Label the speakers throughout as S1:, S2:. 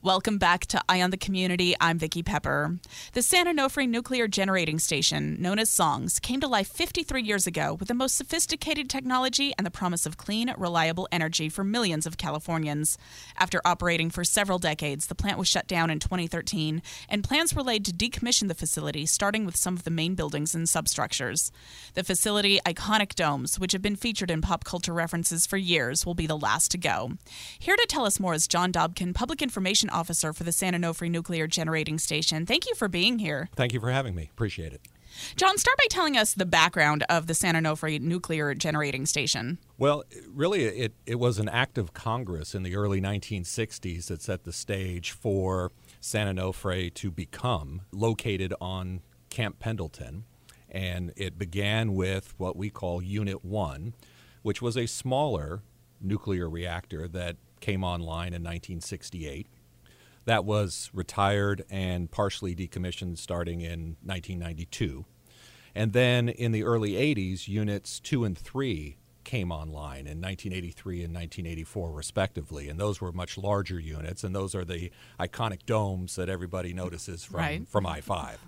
S1: Welcome back to Eye on the Community. I'm Vicki Pepper. The San Onofre Nuclear Generating Station, known as SONGS, came to life 53 years ago with the most sophisticated technology and the promise of clean, reliable energy for millions of Californians. After operating for several decades, the plant was shut down in 2013, and plans were laid to decommission the facility, starting with some of the main buildings and substructures. The facility, iconic domes, which have been featured in pop culture references for years, will be the last to go. Here to tell us more is John Dobken, Public Information Officer for the San Onofre Nuclear Generating Station. Thank you for being here.
S2: Thank you for having me. Appreciate it.
S1: John, start by telling us the background of the San Onofre Nuclear Generating Station.
S2: Well, really, it, it was an act of Congress in the early 1960s that set the stage for San Onofre to become located on Camp Pendleton. And it began with what we call Unit 1, which was a smaller nuclear reactor that came online in 1968 that was retired and partially decommissioned starting in 1992. And then in the early 80s, units 2 and 3 came online in 1983 and 1984, respectively. And those were much larger units, and those are the iconic domes that everybody notices from,
S1: Right.
S2: from I 5.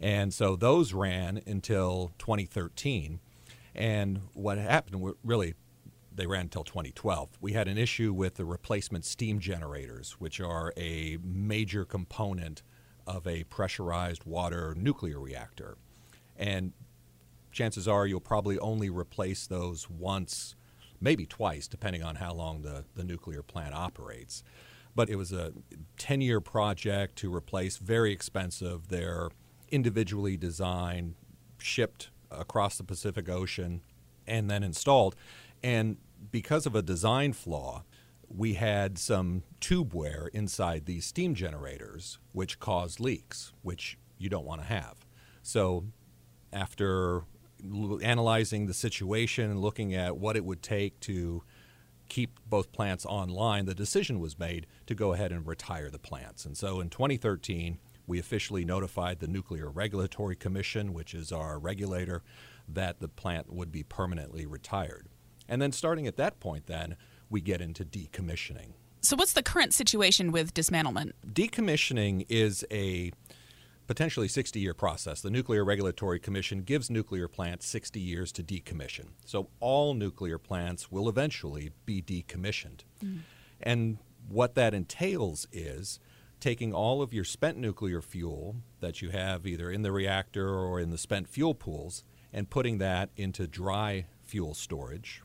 S2: And so those ran until 2013. And what happened, really, they ran until 2012. We had an issue with the replacement steam generators, which are a major component of a pressurized water nuclear reactor. And chances are you'll probably only replace those once, maybe twice, depending on how long the, the nuclear plant operates. But it was a 10 year project to replace, very expensive. They're individually designed, shipped across the Pacific Ocean, and then installed. And because of a design flaw, we had some tube wear inside these steam generators, which caused leaks, which you don't want to have. So, after analyzing the situation and looking at what it would take to keep both plants online, the decision was made to go ahead and retire the plants. And so in 2013, we officially notified the Nuclear Regulatory Commission, which is our regulator, that the plant would be permanently retired. And then starting at that point, then, we get into decommissioning.
S1: So, what's the current situation with dismantlement?
S2: Decommissioning is a potentially 60 year process. The Nuclear Regulatory Commission gives nuclear plants 60 years to decommission. So all nuclear plants will eventually be decommissioned. Mm. And what that entails is taking all of your spent nuclear fuel that you have either in the reactor or in the spent fuel pools and putting that into dry fuel storage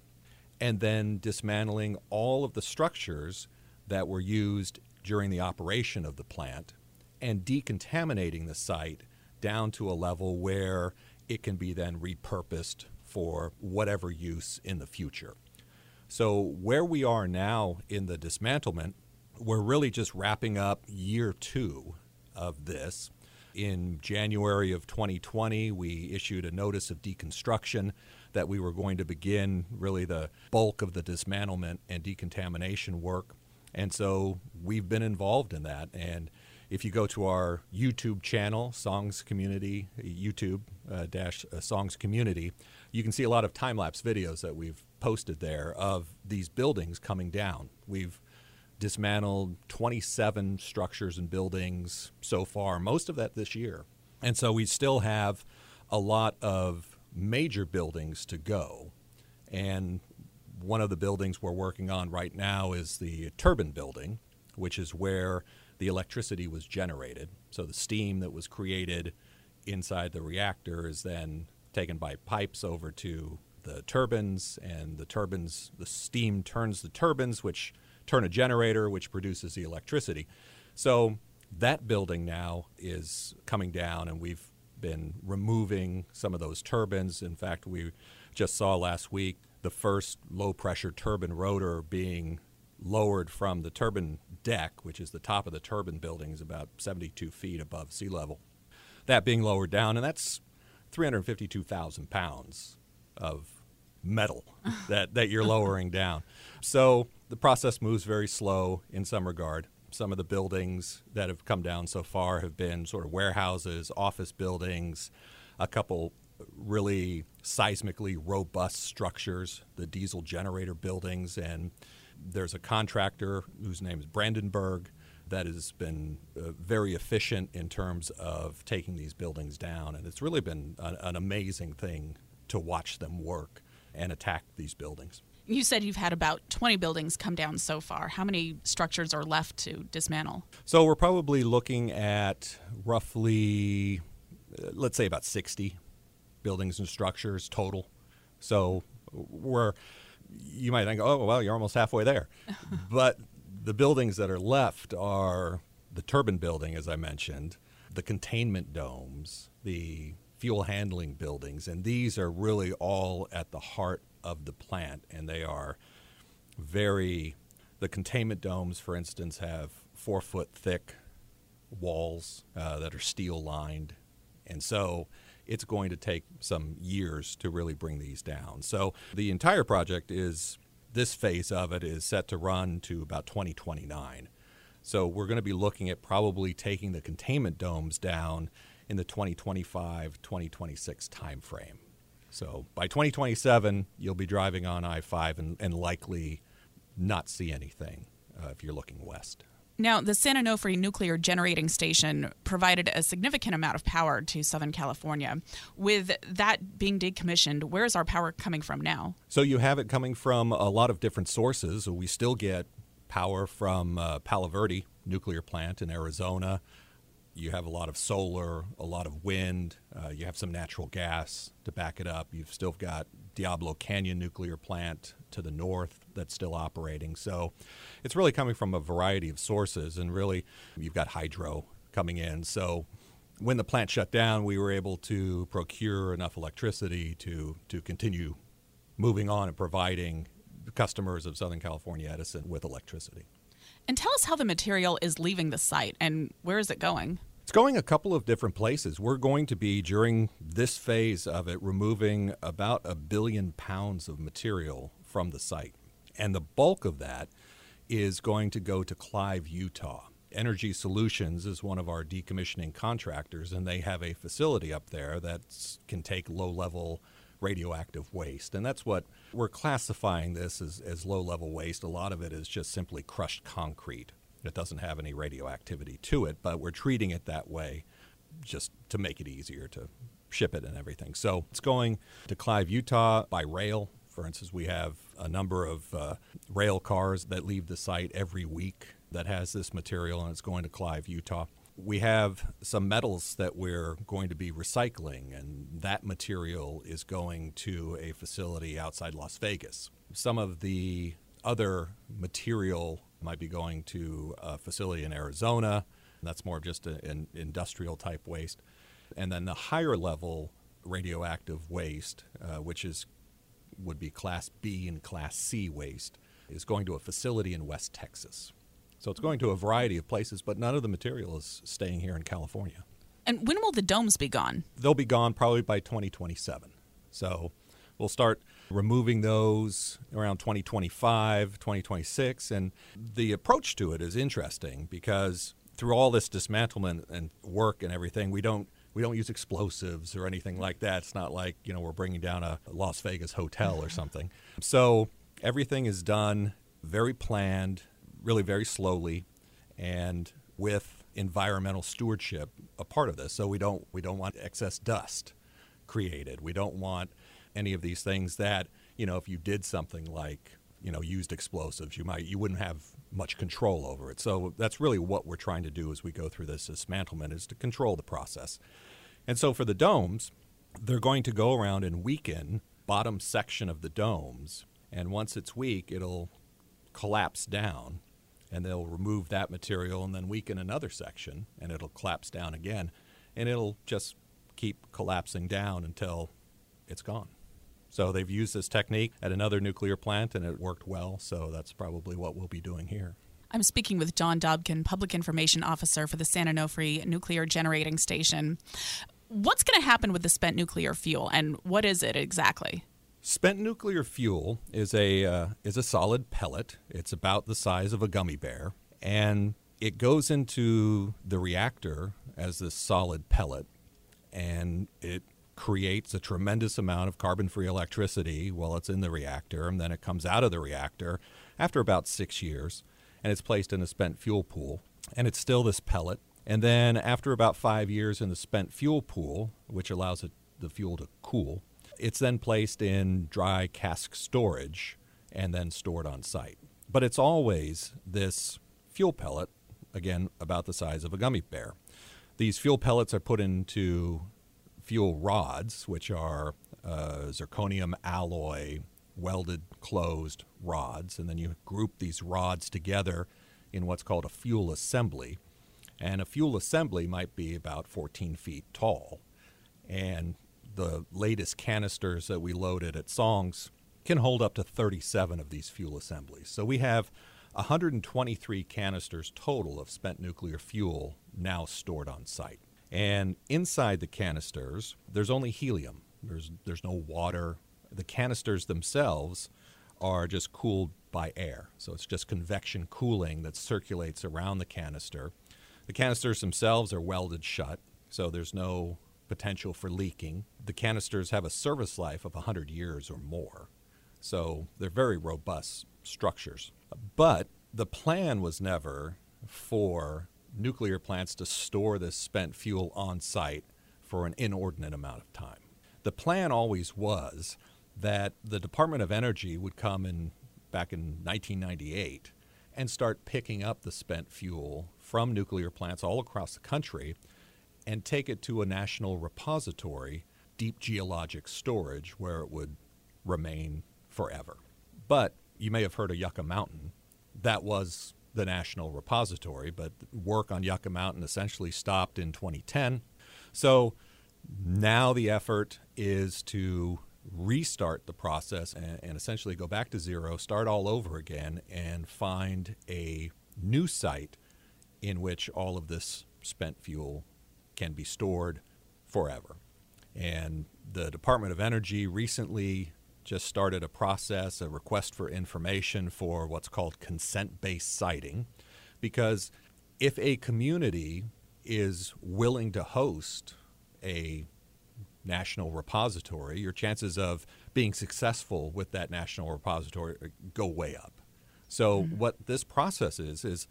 S2: and then dismantling all of the structures that were used during the operation of the plant and decontaminating the site down to a level where it can be then repurposed for whatever use in the future. So, where we are now in the dismantlement, we're really just wrapping up year two of this. In January of 2020, we issued a notice of deconstruction that we were going to begin really the bulk of the dismantlement and decontamination work. And so we've been involved in that. And if you go to our YouTube channel, Songs Community, YouTube uh, dash uh, Songs Community, you can see a lot of time lapse videos that we've posted there of these buildings coming down. We've dismantled 27 structures and buildings so far, most of that this year. And so we still have a lot of major buildings to go. And one of the buildings we're working on right now is the Turbine Building, which is where the electricity was generated. So the steam that was created inside the reactor is then taken by pipes over to the turbines, and the turbines, the steam turns the turbines, which turn a generator, which produces the electricity. So that building now is coming down, and we've been removing some of those turbines. In fact, we just saw last week the first low pressure turbine rotor being lowered from the turbine deck, which is the top of the turbine building, is about 72 feet above sea level. That being lowered down, and that's 352,000 pounds of metal that, that you're lowering down. So the process moves very slow in some regard. Some of the buildings that have come down so far have been sort of warehouses, office buildings, a couple really seismically robust structures, the diesel generator buildings, and there's a contractor whose name is Brandenburg that has been uh, very efficient in terms of taking these buildings down, and it's really been an, an amazing thing to watch them work and attack these buildings.
S1: You said you've had about 20 buildings come down so far. How many structures are left to dismantle?
S2: So we're probably looking at roughly, uh, let's say about 60 buildings and structures total. So we're, you might think, oh, well, you're almost halfway there. but the buildings that are left are the turbine building, as I mentioned, the containment domes, the fuel handling buildings, and these are really all at the heart of the plant, and they are very. The containment domes, for instance, have four foot thick walls uh, that are steel lined, and so it's going to take some years to really bring these down. So the entire project is this phase of it is set to run to about 2029. So we're going to be looking at probably taking the containment domes down in the 2025 2026 timeframe. So by 2027, you'll be driving on I 5 and, and likely not see anything uh, if you're looking west.
S1: Now, the San Onofre nuclear generating station provided a significant amount of power to Southern California. With that being decommissioned, where is our power coming from now?
S2: So you have it coming from a lot of different sources. We still get power from uh, Palo Verde nuclear plant in Arizona you have a lot of solar, a lot of wind, uh, you have some natural gas to back it up. You've still got Diablo Canyon nuclear plant to the north that's still operating. So it's really coming from a variety of sources, and really you've got hydro coming in. So when the plant shut down, we were able to procure enough electricity to, to continue moving on and providing customers of Southern California Edison with electricity.
S1: And tell us how the material is leaving the site and where is it going?
S2: It's going a couple of different places. We're going to be, during this phase of it, removing about a billion pounds of material from the site. And the bulk of that is going to go to Clive, Utah. Energy Solutions is one of our decommissioning contractors, and they have a facility up there that can take low level radioactive waste. And that's what we're classifying this as, as low level waste. A lot of it is just simply crushed concrete. It doesn't have any radioactivity to it, but we're treating it that way just to make it easier to ship it and everything. So it's going to Clive, Utah by rail. For instance, we have a number of uh, rail cars that leave the site every week that has this material, and it's going to Clive, Utah we have some metals that we're going to be recycling, and that material is going to a facility outside Las Vegas. Some of the other material might be going to a facility in Arizona. That's more of just an industrial type waste. And then the higher level radioactive waste, uh, which is would be Class B and Class C waste, is going to a facility in West Texas. So it's going to a variety of places, but none of the material is staying here in California.
S1: And when will the domes be gone?
S2: They'll be gone probably by 2027. So we'll start removing those around 2025, 2026. And the approach to it is interesting because through all this dismantlement and work and everything, we don't we don't use explosives or anything like that. It's not like you know we're bringing down a Las Vegas hotel or mm-hmm. something. So everything is done very planned, really very slowly and with environmental stewardship a part of this. So we don't we don't want excess dust created. We don't want any of these things that, you know, if you did something like you know used explosives. You might you wouldn't have much control over it. So that's really what we're trying to do as we go through this dismantlement is to control the process. And so for the domes, they're going to go around and weaken bottom section of the domes, and once it's weak, it'll collapse down, and they'll remove that material and then weaken another section, and it'll collapse down again, and it'll just keep collapsing down until it's gone. So they've used this technique at another nuclear plant and it worked well. So that's probably what we'll be doing here.
S1: I'm speaking with John Dobken, Public Information Officer for the San Onofre Nuclear Generating Station. What's going to happen with the spent nuclear fuel and what is it exactly?
S2: Spent nuclear fuel is a uh, is a solid pellet. It's about the size of a gummy bear and it goes into the reactor as this solid pellet and it creates a tremendous amount of carbon free electricity while it's in the reactor, and then it comes out of the reactor after about six years, and it's placed in a spent fuel pool. And it's still this pellet. And then after about five years in the spent fuel pool, which allows it, the fuel to cool, it's then placed in dry cask storage and then stored on site. But it's always this fuel pellet, again, about the size of a gummy bear. These fuel pellets are put into fuel rods, which are uh, zirconium alloy welded closed rods, and then you group these rods together in what's called a fuel assembly. And a fuel assembly might be about 14 feet tall. And the latest canisters that we loaded at Songs can hold up to 37 of these fuel assemblies. So we have 123 canisters total of spent nuclear fuel now stored on site. And inside the canisters, there's only helium. There's there's no water. The canisters themselves are just cooled by air. So it's just convection cooling that circulates around the canister. The canisters themselves are welded shut, so there's no potential for leaking. The canisters have a service life of 100 years or more. So they're very robust structures. But the plan was never for nuclear plants to store this spent fuel on site for an inordinate amount of time. The plan always was that the Department of Energy would come in back in 1998 and start picking up the spent fuel from nuclear plants all across the country and take it to a national repository, deep geologic storage, where it would remain forever. But you may have heard of Yucca Mountain. That was the national repository, but work on Yucca Mountain essentially stopped in 2010. So now the effort is to restart the process and, and, essentially go back to zero, start all over again, and find a new site in which all of this spent fuel can be stored forever. And the Department of Energy recently just started a process, a request for information for what's called consent based siting. Because if a community is willing to host a national repository, your chances of being successful with that national repository go way up. So, mm-hmm. what this process is, is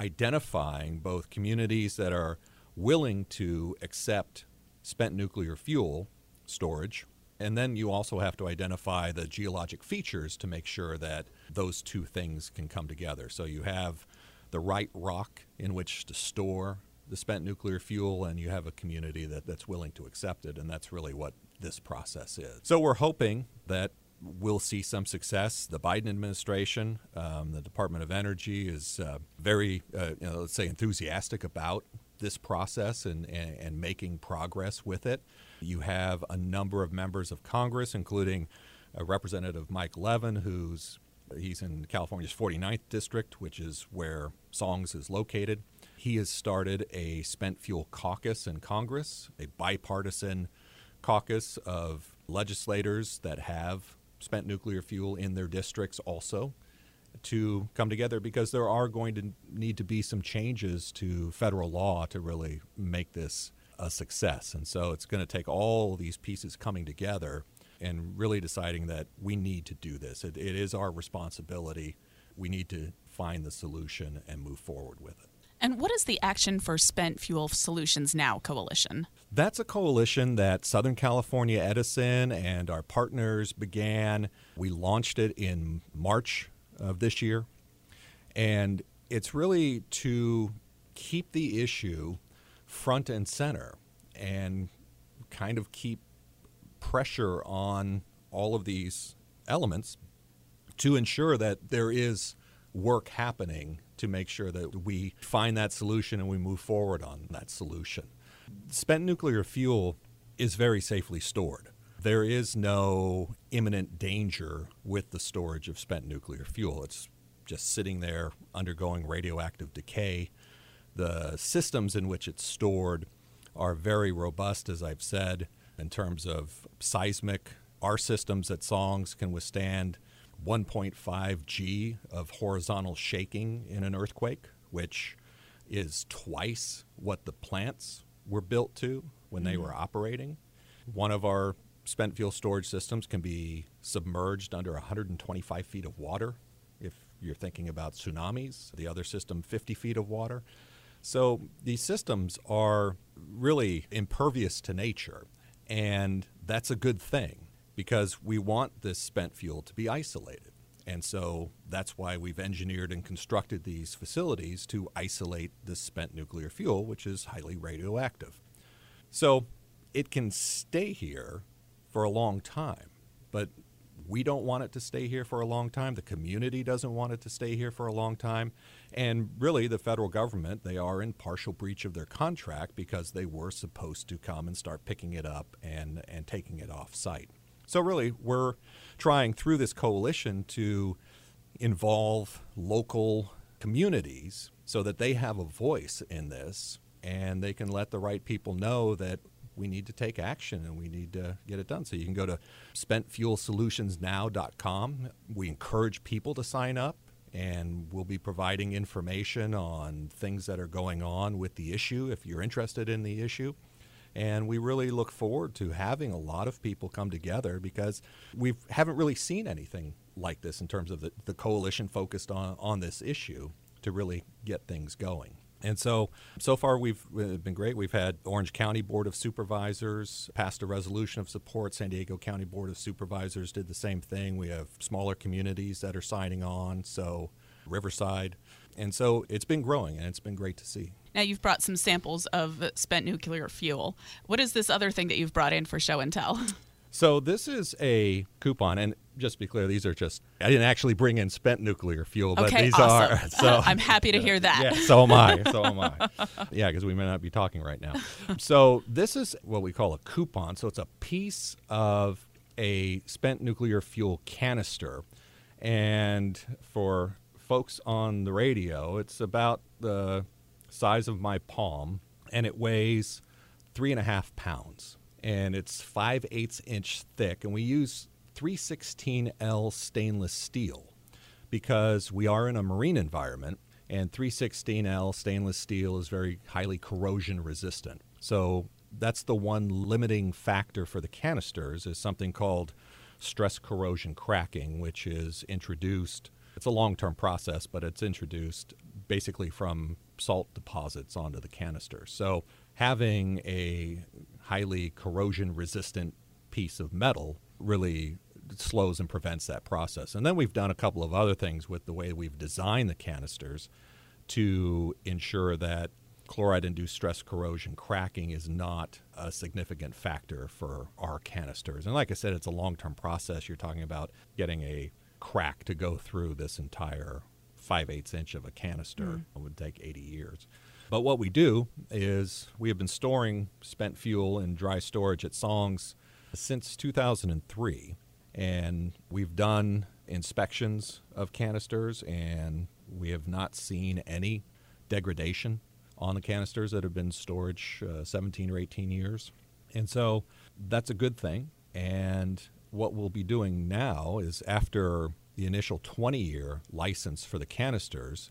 S2: identifying both communities that are willing to accept spent nuclear fuel storage and then you also have to identify the geologic features to make sure that those two things can come together. So you have the right rock in which to store the spent nuclear fuel, and you have a community that, that's willing to accept it. And that's really what this process is. So we're hoping that we'll see some success. The Biden administration, um, the Department of Energy, is uh, very, uh, you know, let's say, enthusiastic about this process and, and, and making progress with it. You have a number of members of Congress, including uh, Representative Mike Levin, who's he's in California's 49th district, which is where Songs is located. He has started a spent fuel caucus in Congress, a bipartisan caucus of legislators that have spent nuclear fuel in their districts also to come together because there are going to need to be some changes to federal law to really make this a success. And so it's going to take all these pieces coming together and really deciding that we need to do this. It, it is our responsibility. We need to find the solution and move forward with it.
S1: And what is the Action for Spent Fuel Solutions Now coalition?
S2: That's a coalition that Southern California Edison and our partners began. We launched it in March of this year. And it's really to keep the issue front and center and kind of keep pressure on all of these elements to ensure that there is work happening to make sure that we find that solution and we move forward on that solution. Spent nuclear fuel is very safely stored. There is no imminent danger with the storage of spent nuclear fuel. It's just sitting there undergoing radioactive decay. The systems in which it's stored are very robust, as I've said, in terms of seismic. Our systems at Songs can withstand 1.5 G of horizontal shaking in an earthquake, which is twice what the plants were built to when they mm-hmm. were operating. One of our spent fuel storage systems can be submerged under 125 feet of water if you're thinking about tsunamis. The other system, 50 feet of water. So these systems are really impervious to nature, and that's a good thing because we want this spent fuel to be isolated. And so that's why we've engineered and constructed these facilities to isolate this spent nuclear fuel, which is highly radioactive. So it can stay here for a long time, but we don't want it to stay here for a long time. The community doesn't want it to stay here for a long time. And really, the federal government, they are in partial breach of their contract because they were supposed to come and start picking it up and, and taking it off site. So, really, we're trying through this coalition to involve local communities so that they have a voice in this and they can let the right people know that we need to take action and we need to get it done. So you can go to spentfuelsolutionsnow.com. We encourage people to sign up and we'll be providing information on things that are going on with the issue if you're interested in the issue. And we really look forward to having a lot of people come together because we haven't really seen anything like this in terms of the, the coalition focused on, on this issue to really get things going. And so, so far we've uh, been great. We've had Orange County Board of Supervisors passed a resolution of support. San Diego County Board of Supervisors did the same thing. We have smaller communities that are signing on. So, Riverside. And so it's been growing and it's been great to see.
S1: Now, you've brought some samples of spent nuclear fuel. What is this other thing that you've brought in for show and tell?
S2: So this is a coupon, and just to be clear, these are just I didn't actually bring in spent nuclear fuel, but
S1: okay,
S2: these
S1: awesome.
S2: are. So
S1: I'm happy to hear that.
S2: Yeah, so am I. So am I. Yeah, because we may not be talking right now. So this is what we call a coupon. So it's a piece of a spent nuclear fuel canister, and for folks on the radio, it's about the size of my palm, and it weighs three and a half pounds and it's 5 eighths inch thick, and we use 316L stainless steel because we are in a marine environment, and 316L stainless steel is very highly corrosion resistant. So that's the one limiting factor for the canisters is something called stress corrosion cracking, which is introduced. It's a long-term process, but it's introduced basically from salt deposits onto the canister. So having a highly corrosion resistant piece of metal really slows and prevents that process. And then we've done a couple of other things with the way we've designed the canisters to ensure that chloride induced stress corrosion cracking is not a significant factor for our canisters. And like I said, it's a long term process. You're talking about getting a crack to go through this entire 5 eighths inch of a canister. Mm. It would take 80 years. But what we do is we have been storing spent fuel in dry storage at Songs since 2003. And we've done inspections of canisters, and we have not seen any degradation on the canisters that have been storage uh, 17 or 18 years. And so that's a good thing. And what we'll be doing now is after the initial 20 year license for the canisters,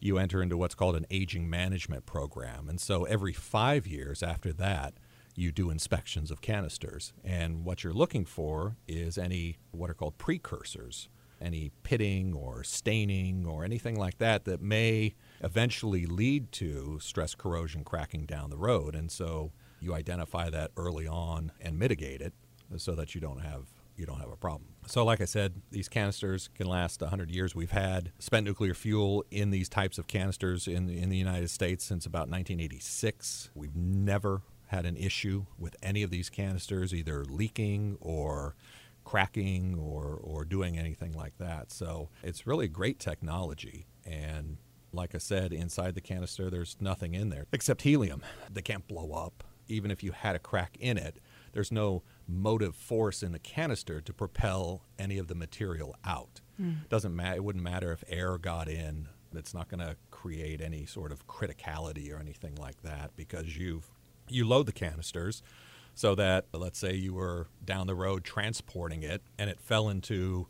S2: you enter into what's called an aging management program. And so every five years after that, you do inspections of canisters. And what you're looking for is any what are called precursors, any pitting or staining or anything like that that may eventually lead to stress corrosion cracking down the road. And so you identify that early on and mitigate it so that you don't have you don't have a problem. So, like I said, these canisters can last 100 years. We've had spent nuclear fuel in these types of canisters in, in the United States since about 1986. We've never had an issue with any of these canisters either leaking or cracking or, or doing anything like that. So, it's really great technology. And like I said, inside the canister, there's nothing in there except helium. They can't blow up. Even if you had a crack in it, there's no motive force in the canister to propel any of the material out. Mm. Doesn't matter. It wouldn't matter if air got in. It's not going to create any sort of criticality or anything like that because you've you load the canisters so that let's say you were down the road transporting it and it fell into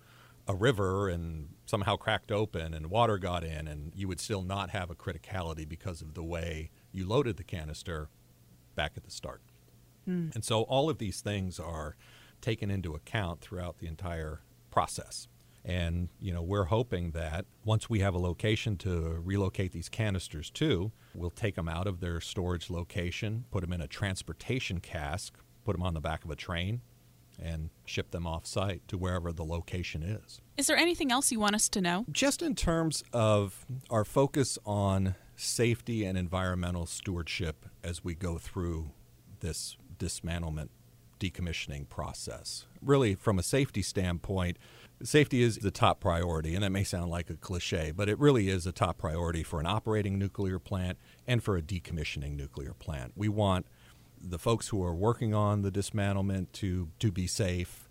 S2: a river and somehow cracked open and water got in and you would still not have a criticality because of the way you loaded the canister back at the start. Mm. And so all of these things are taken into account throughout the entire process. And you know, we're hoping that once we have a location to relocate these canisters to, we'll take them out of their storage location, put them in a transportation cask, put them on the back of a train, and ship them off site to wherever the location is.
S1: Is there anything else you want us to know?
S2: Just in terms of our focus on safety and environmental stewardship as we go through this dismantlement decommissioning process. Really, from a safety standpoint, safety is the top priority, and that may sound like a cliche, but it really is a top priority for an operating nuclear plant and for a decommissioning nuclear plant. We want the folks who are working on the dismantlement to, to be safe.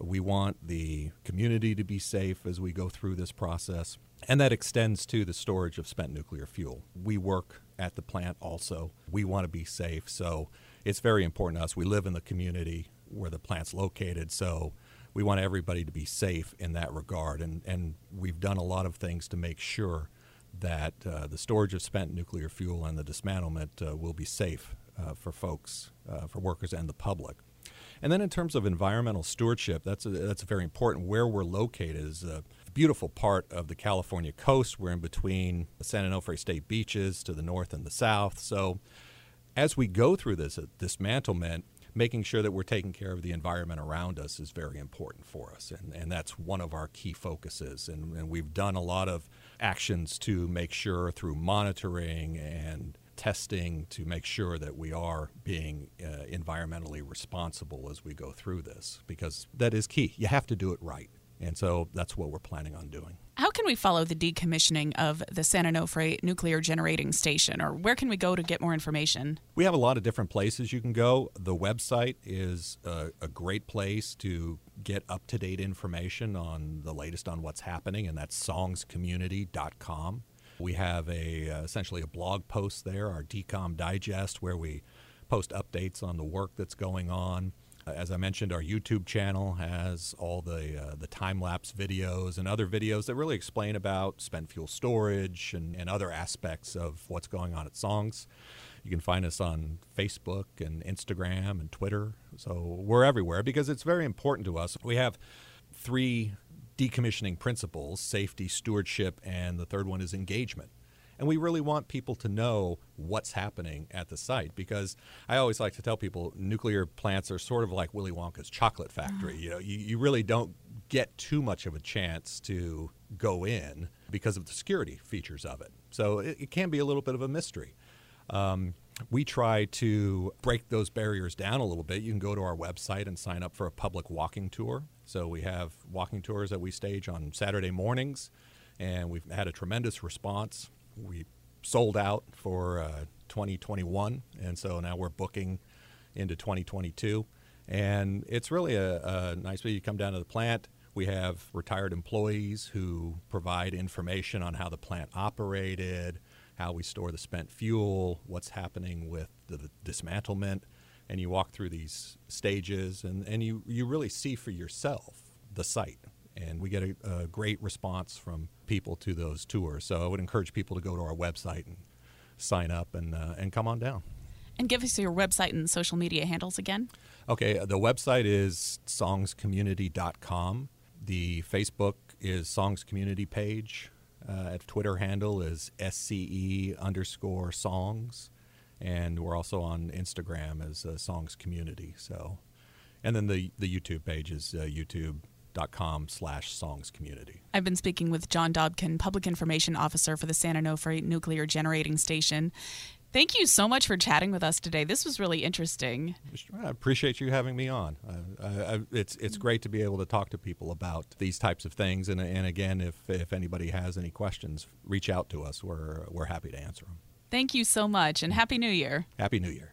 S2: We want the community to be safe as we go through this process. And that extends to the storage of spent nuclear fuel. We work at the plant also. We want to be safe. So it's very important to us. We live in the community where the plant's located, so we want everybody to be safe in that regard. And, and we've done a lot of things to make sure that uh, the storage of spent nuclear fuel and the dismantlement uh, will be safe uh, for folks, uh, for workers, and the public. And then in terms of environmental stewardship, that's a, that's very important. Where we're located is a beautiful part of the California coast. We're in between the San Onofre State beaches to the north and the south. So as we go through this dismantlement, making sure that we're taking care of the environment around us is very important for us. And, and that's one of our key focuses. And, and we've done a lot of actions to make sure through monitoring and testing to make sure that we are being uh, environmentally responsible as we go through this because that is key. You have to do it right. And so that's what we're planning on doing.
S1: How can we follow the decommissioning of the San Onofre nuclear generating station, or where can we go to get more information?
S2: We have a lot of different places you can go. The website is a, a great place to get up to date information on the latest on what's happening, and that's songscommunity.com. We have a uh, essentially a blog post there, our Decom Digest, where we post updates on the work that's going on. As I mentioned, our YouTube channel has all the uh, the time lapse videos and other videos that really explain about spent fuel storage and, and other aspects of what's going on at Songs. You can find us on Facebook and Instagram and Twitter. So we're everywhere because it's very important to us. We have three decommissioning principles safety, stewardship, and the third one is engagement. And we really want people to know what's happening at the site because I always like to tell people nuclear plants are sort of like Willy Wonka's chocolate factory. You know, you, you really don't get too much of a chance to go in because of the security features of it. So it, it can be a little bit of a mystery. Um, we try to break those barriers down a little bit. You can go to our website and sign up for a public walking tour. So we have walking tours that we stage on Saturday mornings, and we've had a tremendous response we sold out for uh, 2021, and so now we're booking into 2022. And it's really a, a nice way you come down to the plant. We have retired employees who provide information on how the plant operated, how we store the spent fuel, what's happening with the, dismantlement. And you walk through these stages and, and you, you really see for yourself the site and we get a, a, great response from people to those tours. So I would encourage people to go to our website and sign up and uh, and come on down.
S1: And give us your website and social media handles again.
S2: Okay, the website is songscommunity.com. The Facebook is Songs Community page. Uh, Twitter handle is SCE underscore songs. And we're also on Instagram as uh, Songs Community. So And then the, the YouTube page is uh, youtube.com slash songs community.
S1: I've been speaking with John Dobken, Public Information Officer for the San Onofre Nuclear Generating Station. Thank you so much for chatting with us today. This was really interesting.
S2: I appreciate you having me on. I, I, it's it's great to be able to talk to people about these types of things. And, and again, if, if anybody has any questions, reach out to us. We're, we're happy to answer them.
S1: Thank you so much, and Happy New Year.
S2: Happy New Year.